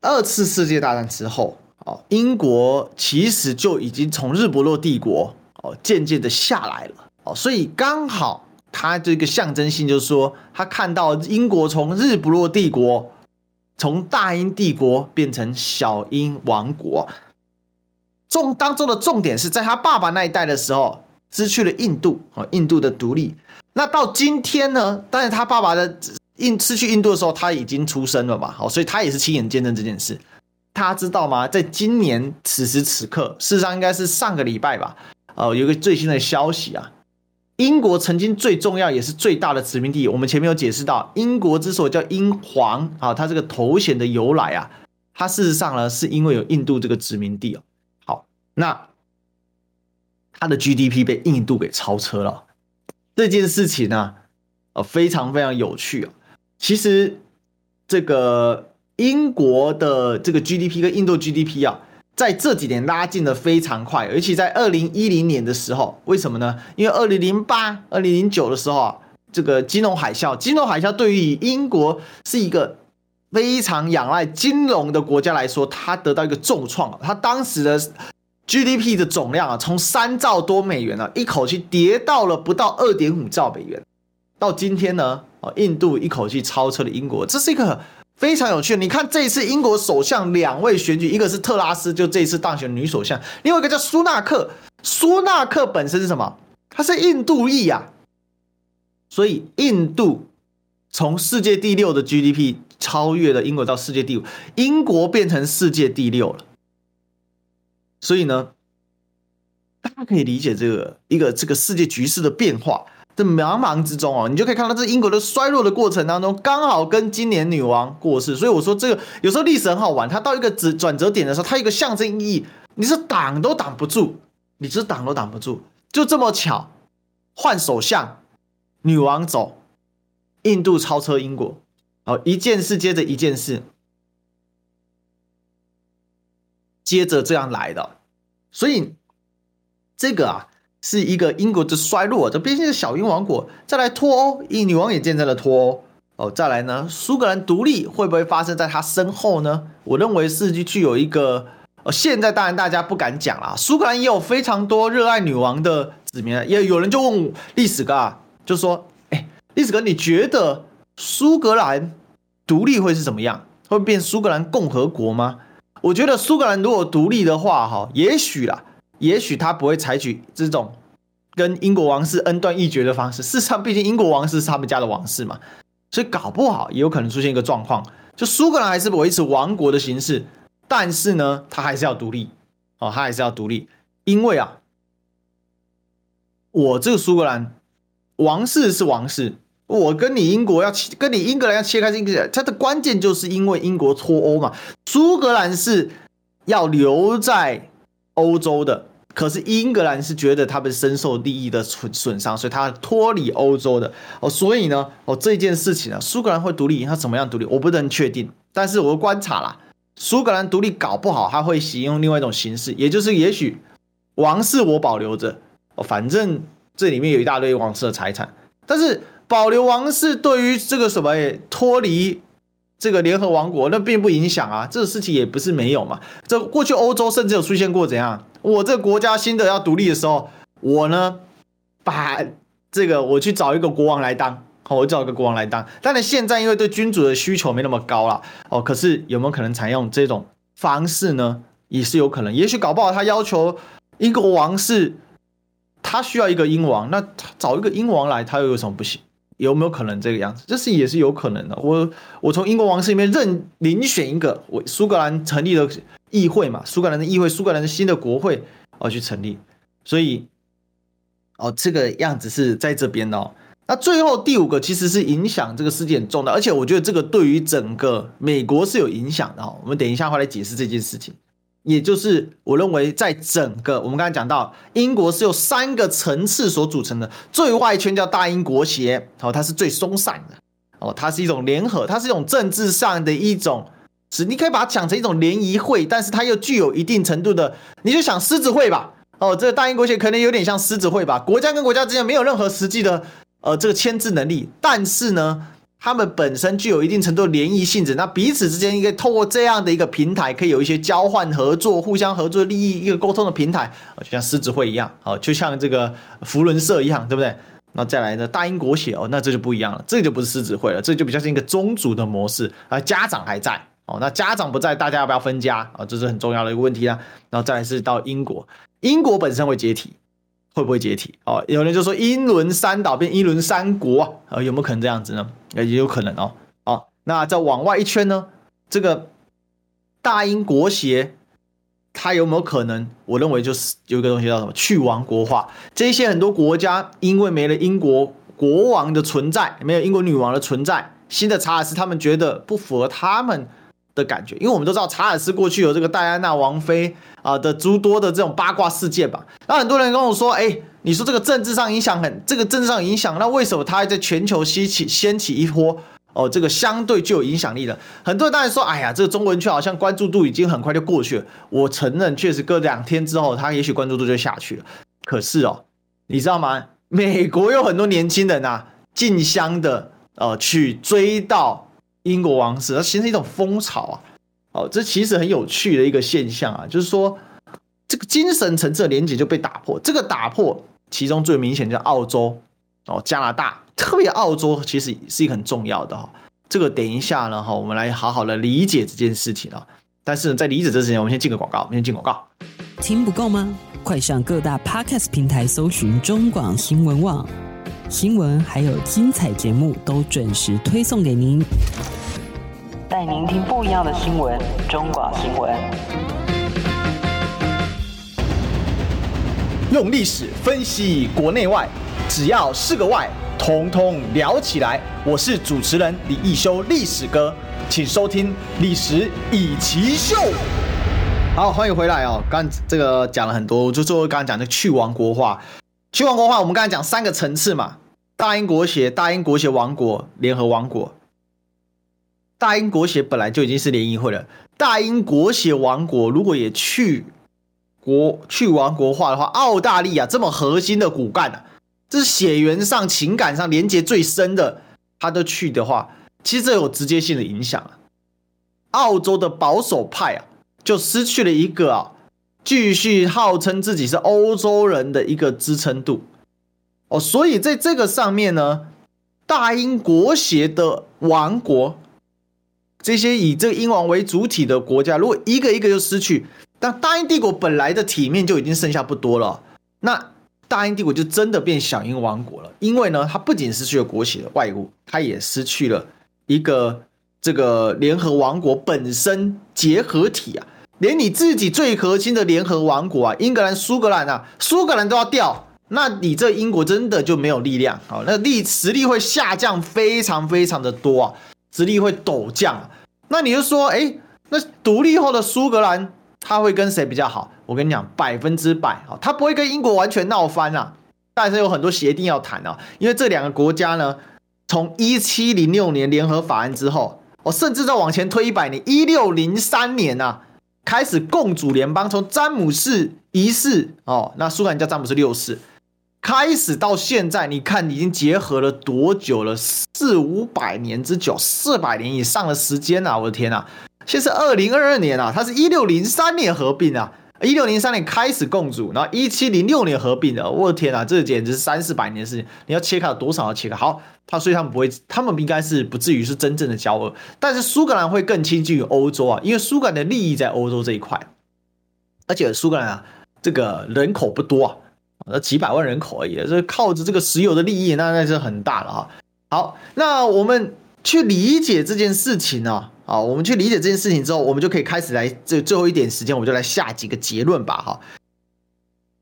二次世界大战之后，哦，英国其实就已经从日不落帝国哦渐渐的下来了哦，所以刚好它这个象征性就是说，他看到英国从日不落帝国，从大英帝国变成小英王国。重当中的重点是在他爸爸那一代的时候失去了印度啊，印度的独立。那到今天呢？但是他爸爸的印失去印度的时候，他已经出生了嘛，好，所以他也是亲眼见证这件事。他知道吗？在今年此时此刻，事实上应该是上个礼拜吧，呃，有个最新的消息啊，英国曾经最重要也是最大的殖民地，我们前面有解释到，英国之所以叫英皇啊，它这个头衔的由来啊，它事实上呢是因为有印度这个殖民地哦。那它的 GDP 被印度给超车了，这件事情呢，呃，非常非常有趣啊。其实这个英国的这个 GDP 跟印度 GDP 啊，在这几年拉近的非常快，而且在二零一零年的时候，为什么呢？因为二零零八、二零零九的时候啊，这个金融海啸，金融海啸对于英国是一个非常仰赖金融的国家来说，它得到一个重创，它当时的。GDP 的总量啊，从三兆多美元啊，一口气跌到了不到二点五兆美元。到今天呢，啊，印度一口气超车了英国，这是一个非常有趣的。你看这一次英国首相两位选举，一个是特拉斯，就这一次当选女首相；另外一个叫苏纳克。苏纳克本身是什么？他是印度裔呀。所以印度从世界第六的 GDP 超越了英国到世界第五，英国变成世界第六了。所以呢，大家可以理解这个一个这个世界局势的变化，这茫茫之中哦，你就可以看到这英国的衰落的过程当中，刚好跟今年女王过世。所以我说这个有时候历史很好玩，它到一个转转折点的时候，它一个象征意义，你是挡都挡不住，你是挡都挡不住，就这么巧，换首相，女王走，印度超车英国，好，一件事接着一件事。接着这样来的，所以这个啊是一个英国的衰落，这毕竟是小英王国。再来脱欧，英女王也见证了脱欧哦，再来呢，苏格兰独立会不会发生在他身后呢？我认为是具有一个，呃，现在当然大家不敢讲啦。苏格兰也有非常多热爱女王的子民，也有人就问历史哥啊，就说，哎，历史哥，你觉得苏格兰独立会是怎么样？会变苏格兰共和国吗？我觉得苏格兰如果独立的话，哈，也许啦，也许他不会采取这种跟英国王室恩断义绝的方式。事实上，毕竟英国王室是他们家的王室嘛。所以搞不好也有可能出现一个状况，就苏格兰还是维持王国的形式，但是呢，他还是要独立哦，他还是要独立，因为啊，我这个苏格兰王室是王室，我跟你英国要切，跟你英格兰要切开这个，它的关键就是因为英国脱欧嘛，苏格兰是要留在欧洲的。可是英格兰是觉得他们深受利益的损损伤，所以他脱离欧洲的哦，所以呢，哦这件事情呢，苏格兰会独立，他怎么样独立，我不能确定。但是我观察啦，苏格兰独立搞不好他会使用另外一种形式，也就是也许王室我保留着哦，反正这里面有一大堆王室的财产，但是保留王室对于这个什么脱离。这个联合王国那并不影响啊，这个事情也不是没有嘛。这过去欧洲甚至有出现过怎样？我这个国家新的要独立的时候，我呢把这个我去找一个国王来当，好，我找一个国王来当。当然现在因为对君主的需求没那么高了，哦，可是有没有可能采用这种方式呢？也是有可能。也许搞不好他要求英国王室，他需要一个英王，那找一个英王来，他又有什么不行？有没有可能这个样子？这是也是有可能的。我我从英国王室里面任遴选一个，我苏格兰成立的议会嘛，苏格兰的议会，苏格兰的新的国会，我去成立。所以，哦，这个样子是在这边哦。那最后第五个其实是影响这个事件很重的，而且我觉得这个对于整个美国是有影响的哦。我们等一下会来解释这件事情。也就是我认为，在整个我们刚才讲到，英国是由三个层次所组成的，最外圈叫大英国协，哦，它是最松散的，哦，它是一种联合，它是一种政治上的一种，是你可以把它讲成一种联谊会，但是它又具有一定程度的，你就想狮子会吧，哦，这个大英国协可能有点像狮子会吧，国家跟国家之间没有任何实际的呃这个牵制能力，但是呢。他们本身具有一定程度的联谊性质，那彼此之间应该透过这样的一个平台，可以有一些交换合作、互相合作利益一个沟通的平台，就像狮子会一样，哦，就像这个 福伦社一样，对不对？那再来呢，大英国血哦，那这就不一样了，这就不是狮子会了，这就比较像一个宗族的模式啊，家长还在哦，那家长不在，大家要不要分家啊？这是很重要的一个问题啊。然后再来是到英国，英国本身会解体。会不会解体？哦，有人就说英伦三岛变英伦三国啊，有没有可能这样子呢？也有可能哦。哦，那再往外一圈呢？这个大英国协，它有没有可能？我认为就是有一个东西叫什么去王国化。这些很多国家因为没了英国国王的存在，没有英国女王的存在，新的查尔斯他们觉得不符合他们的感觉，因为我们都知道查尔斯过去有这个戴安娜王妃啊的诸多的这种八卦事件吧。那很多人跟我说，哎，你说这个政治上影响很，这个政治上影响，那为什么他还在全球掀起掀起一波哦？这个相对具有影响力的，很多人当然说，哎呀，这个中文圈好像关注度已经很快就过去了。我承认，确实隔两天之后，他也许关注度就下去了。可是哦，你知道吗？美国有很多年轻人啊，竞相的呃去追到。英国王室它形成一种风潮啊，哦，这其实很有趣的一个现象啊，就是说这个精神层次的连接就被打破。这个打破，其中最明显就是澳洲哦，加拿大，特别澳洲其实是一个很重要的哈。这个等一下呢哈，我们来好好的理解这件事情啊。但是在理解这之前，我们先进个广告，我们先进广告。听不够吗？快上各大 Podcast 平台搜寻中广新闻网。新闻还有精彩节目都准时推送给您，带您听不一样的新闻。中广新闻用历史分析国内外，只要是个“外”，统统聊起来。我是主持人李一修，历史哥，请收听《历史易起 SHOW》。好，欢迎回来哦。刚这个讲了很多，就最后刚刚讲的去王国化。去王国化，我们刚才讲三个层次嘛，大英国协、大英国协王国、联合王国。大英国协本来就已经是联谊会了，大英国协王国如果也去国去王国化的话，澳大利亚这么核心的骨干啊，这是血缘上、情感上连接最深的，他都去的话，其实这有直接性的影响啊。澳洲的保守派啊，就失去了一个啊，继续号称自己是欧洲人的一个支撑度哦。所以在这个上面呢，大英国协的王国，这些以这个英王为主体的国家，如果一个一个就失去，但大英帝国本来的体面就已经剩下不多了，那大英帝国就真的变小英王国了。因为呢，它不仅失去了国协的外务，它也失去了一个。这个联合王国本身结合体啊，连你自己最核心的联合王国啊，英格兰、苏格兰啊，苏格兰都要掉，那你这英国真的就没有力量啊，那力实力会下降非常非常的多啊，实力会陡降。那你就说，哎，那独立后的苏格兰他会跟谁比较好？我跟你讲，百分之百啊，他不会跟英国完全闹翻啊，但是有很多协定要谈啊，因为这两个国家呢，从一七零六年联合法案之后。我甚至再往前推一百年，一六零三年啊，开始共主联邦，从詹姆士一世哦，那苏格兰叫詹姆士六世，开始到现在，你看已经结合了多久了？四五百年之久，四百年以上的时间啊！我的天啊，现在是二零二二年啊，它是一六零三年合并啊。一六零三年开始共主，然后一七零六年合并的。我的天啊，这简直是三四百年的事情。你要切开多少要切开？好，他所以他们不会，他们应该是不至于是真正的交恶。但是苏格兰会更亲近于欧洲啊，因为苏格兰的利益在欧洲这一块。而且苏格兰啊，这个人口不多啊，那几百万人口而已，这靠着这个石油的利益，那那是很大了哈。好，那我们去理解这件事情呢、啊。好，我们去理解这件事情之后，我们就可以开始来这最后一点时间，我就来下几个结论吧。哈，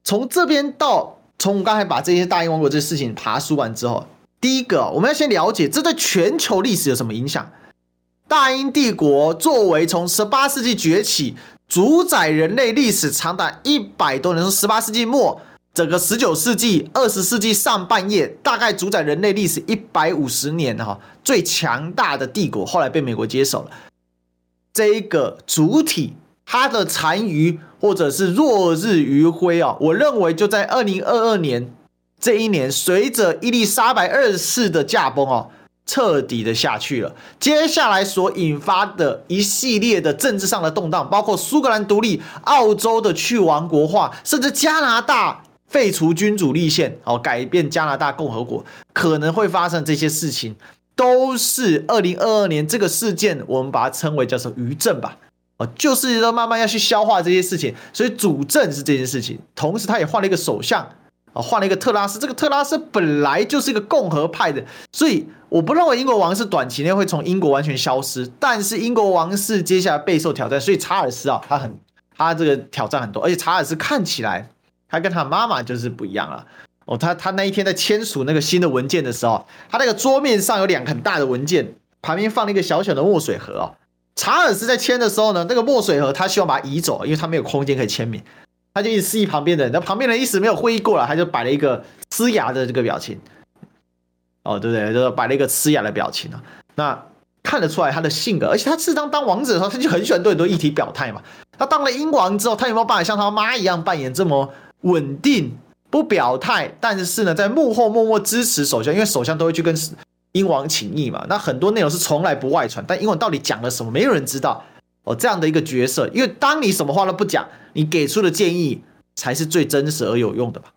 从这边到从我刚才把这些大英王国这些事情爬梳完之后，第一个我们要先了解这对全球历史有什么影响。大英帝国作为从十八世纪崛起，主宰人类历史长达一百多年，从十八世纪末。整个十九世纪、二十世纪上半叶，大概主宰人类历史一百五十年哈，最强大的帝国，后来被美国接手了。这一个主体，它的残余或者是落日余晖啊，我认为就在二零二二年这一年，随着伊丽莎白二世的驾崩哦，彻底的下去了。接下来所引发的一系列的政治上的动荡，包括苏格兰独立、澳洲的去王国化，甚至加拿大。废除君主立宪，哦，改变加拿大共和国，可能会发生这些事情，都是二零二二年这个事件，我们把它称为叫做余震吧，哦，就是说慢慢要去消化这些事情，所以主政是这件事情，同时他也换了一个首相，啊，换了一个特拉斯，这个特拉斯本来就是一个共和派的，所以我不认为英国王室短期内会从英国完全消失，但是英国王室接下来备受挑战，所以查尔斯啊，他很，他这个挑战很多，而且查尔斯看起来。他跟他妈妈就是不一样了哦，他他那一天在签署那个新的文件的时候，他那个桌面上有两个很大的文件，旁边放了一个小小的墨水盒哦。查尔斯在签的时候呢，那个墨水盒他希望把它移走，因为他没有空间可以签名，他就一直示意旁边的人，那旁边人一时没有会意过来，他就摆了一个呲牙的这个表情，哦，对不对？就是摆了一个呲牙的表情啊。那看得出来他的性格，而且他自当当王子的时候，他就很喜欢对很多议题表态嘛。他当了英王之后，他有没有办法像他妈一样扮演这么？稳定不表态，但是呢，在幕后默默支持首相，因为首相都会去跟英王请益嘛。那很多内容是从来不外传，但英王到底讲了什么，没有人知道哦。这样的一个角色，因为当你什么话都不讲，你给出的建议才是最真实而有用的吧？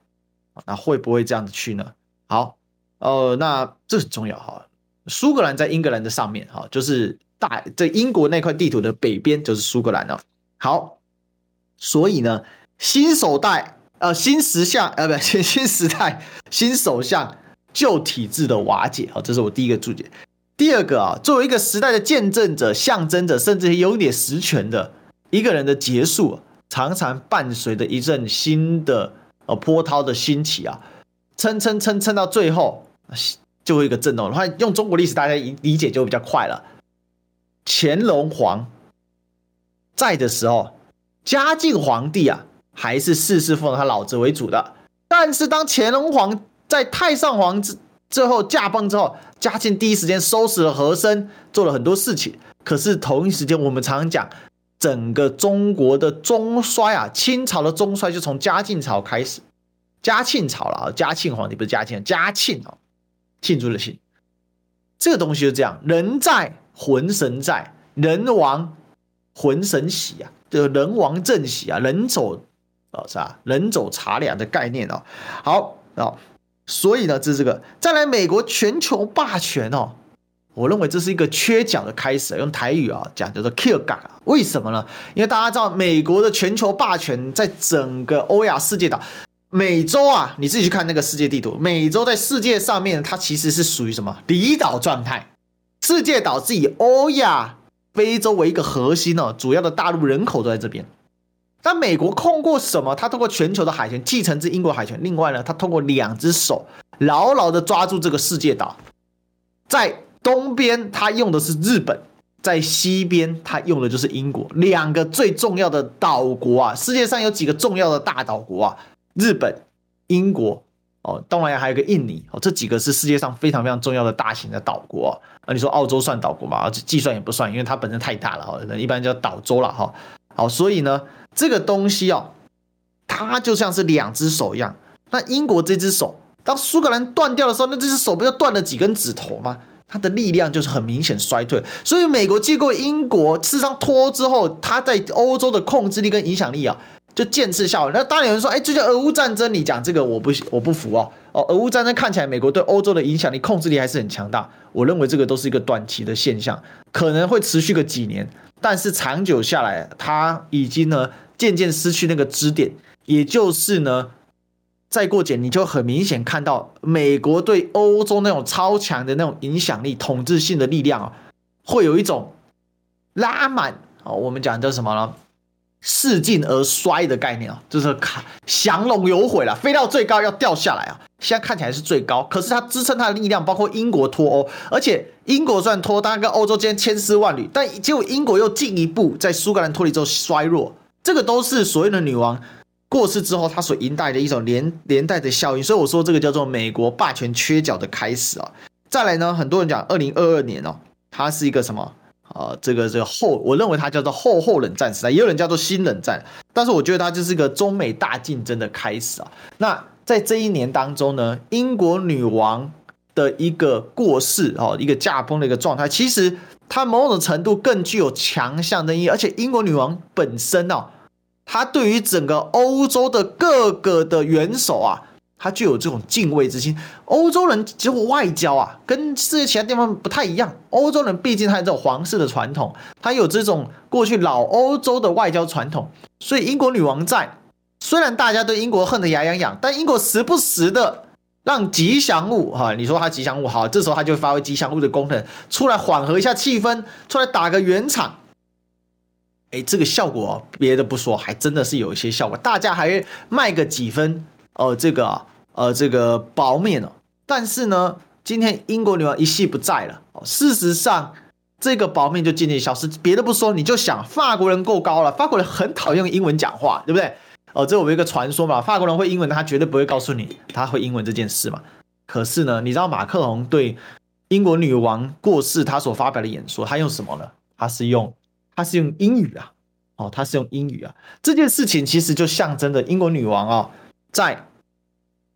那会不会这样子去呢？好，呃，那这很重要哈。苏格兰在英格兰的上面哈，就是大在英国那块地图的北边就是苏格兰了。好，所以呢，新手带。呃，新时相，呃，不，新 新时代，新首相旧体制的瓦解，好，这是我第一个注解。第二个啊，作为一个时代的见证者、象征者，甚至有点实权的一个人的结束，常常伴随着一阵新的呃波涛的兴起啊，撑撑撑撑到最后，就会一个震动。的话用中国历史大家理解就比较快了。乾隆皇在的时候，嘉靖皇帝啊。还是事事奉他老子为主的，但是当乾隆皇在太上皇之最后驾崩之后，嘉靖第一时间收拾了和珅，做了很多事情。可是同一时间，我们常常讲，整个中国的中衰啊，清朝的中衰就从嘉靖朝开始，嘉庆朝了啊，嘉庆皇帝不是嘉庆，嘉庆啊，庆祝的庆。这个东西就这样，人在魂神在，人亡魂神喜啊，就人亡政喜啊，人走啊是吧？人走茶凉的概念哦。好啊，所以呢，这是这个。再来，美国全球霸权哦，我认为这是一个缺角的开始。用台语啊讲叫做 “kill g 为什么呢？因为大家知道，美国的全球霸权在整个欧亚世界岛。美洲啊，你自己去看那个世界地图。美洲在世界上面，它其实是属于什么离岛状态？世界岛是以欧亚、非洲为一个核心哦，主要的大陆人口都在这边。那美国控过什么？它通过全球的海权继承自英国海权。另外呢，它通过两只手牢牢的抓住这个世界岛。在东边，它用的是日本；在西边，它用的就是英国。两个最重要的岛国啊，世界上有几个重要的大岛国啊？日本、英国哦，东南亚还有一个印尼哦，这几个是世界上非常非常重要的大型的岛国啊。你说澳洲算岛国吗？计算也不算，因为它本身太大了哈，一般叫岛洲了哈。好，所以呢，这个东西哦，它就像是两只手一样。那英国这只手，当苏格兰断掉的时候，那这只手不就断了几根指头吗？它的力量就是很明显衰退。所以美国经过英国事实上脱欧之后，它在欧洲的控制力跟影响力啊。就渐次下滑。那当然有人说，哎，最近俄乌战争，你讲这个我不我不服哦。哦，俄乌战争看起来美国对欧洲的影响力控制力还是很强大。我认为这个都是一个短期的现象，可能会持续个几年，但是长久下来，它已经呢渐渐失去那个支点，也就是呢，再过几年你就很明显看到美国对欧洲那种超强的那种影响力、统治性的力量啊，会有一种拉满啊，我们讲叫什么呢？势尽而衰的概念啊，就是卡降龙有悔了，飞到最高要掉下来啊。现在看起来是最高，可是它支撑它的力量，包括英国脱欧，而且英国虽然脱，当然跟欧洲间千丝万缕，但结果英国又进一步在苏格兰脱离之后衰弱，这个都是所谓的女王过世之后，她所引带的一种连连带的效应。所以我说这个叫做美国霸权缺角的开始啊。再来呢，很多人讲二零二二年哦，它是一个什么？啊、呃，这个这个后，我认为它叫做后后冷战时代，也有人叫做新冷战，但是我觉得它就是一个中美大竞争的开始啊。那在这一年当中呢，英国女王的一个过世哦，一个驾崩的一个状态，其实它某种程度更具有强项的意义，而且英国女王本身哦，他对于整个欧洲的各个的元首啊。他具有这种敬畏之心。欧洲人结果外交啊，跟世界其他地方不太一样。欧洲人毕竟他有这种皇室的传统，他有这种过去老欧洲的外交传统。所以英国女王在，虽然大家对英国恨得牙痒痒，但英国时不时的让吉祥物哈，你说他吉祥物好，这时候他就发挥吉祥物的功能，出来缓和一下气氛，出来打个圆场。哎，这个效果别的不说，还真的是有一些效果，大家还卖个几分。呃，这个，呃，这个薄面哦，但是呢，今天英国女王一系不在了哦，事实上，这个薄面就渐渐消失。别的不说，你就想法国人够高了，法国人很讨厌用英文讲话，对不对？哦、这我们一个传说嘛，法国人会英文，他绝对不会告诉你他会英文这件事嘛。可是呢，你知道马克龙对英国女王过世他所发表的演说，他用什么呢？他是用他是用英语啊，哦，他是用英语啊。这件事情其实就象征着英国女王啊、哦。在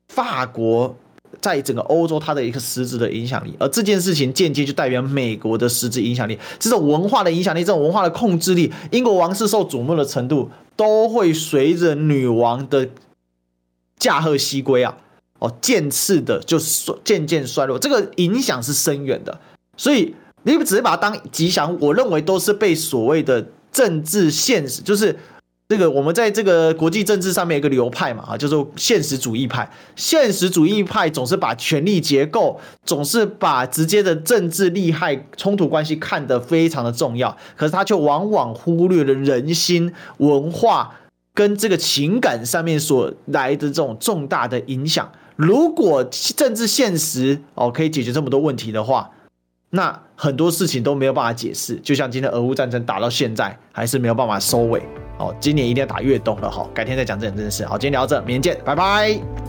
法国，在整个欧洲，它的一个实质的影响力，而这件事情间接就代表美国的实质影响力，这种文化的影响力，这种文化的控制力，英国王室受瞩目的程度，都会随着女王的驾鹤西归啊，哦，渐次的就衰渐渐衰落，这个影响是深远的。所以你只是把它当吉祥物，我认为都是被所谓的政治现实，就是。这个我们在这个国际政治上面一个流派嘛，啊，就是现实主义派。现实主义派总是把权力结构，总是把直接的政治利害冲突关系看得非常的重要，可是他却往往忽略了人心、文化跟这个情感上面所来的这种重大的影响。如果政治现实哦可以解决这么多问题的话，那很多事情都没有办法解释。就像今天俄乌战争打到现在，还是没有办法收尾。哦，今年一定要打越冬了哈，改天再讲这件事。好，今天聊到这，明天见，拜拜。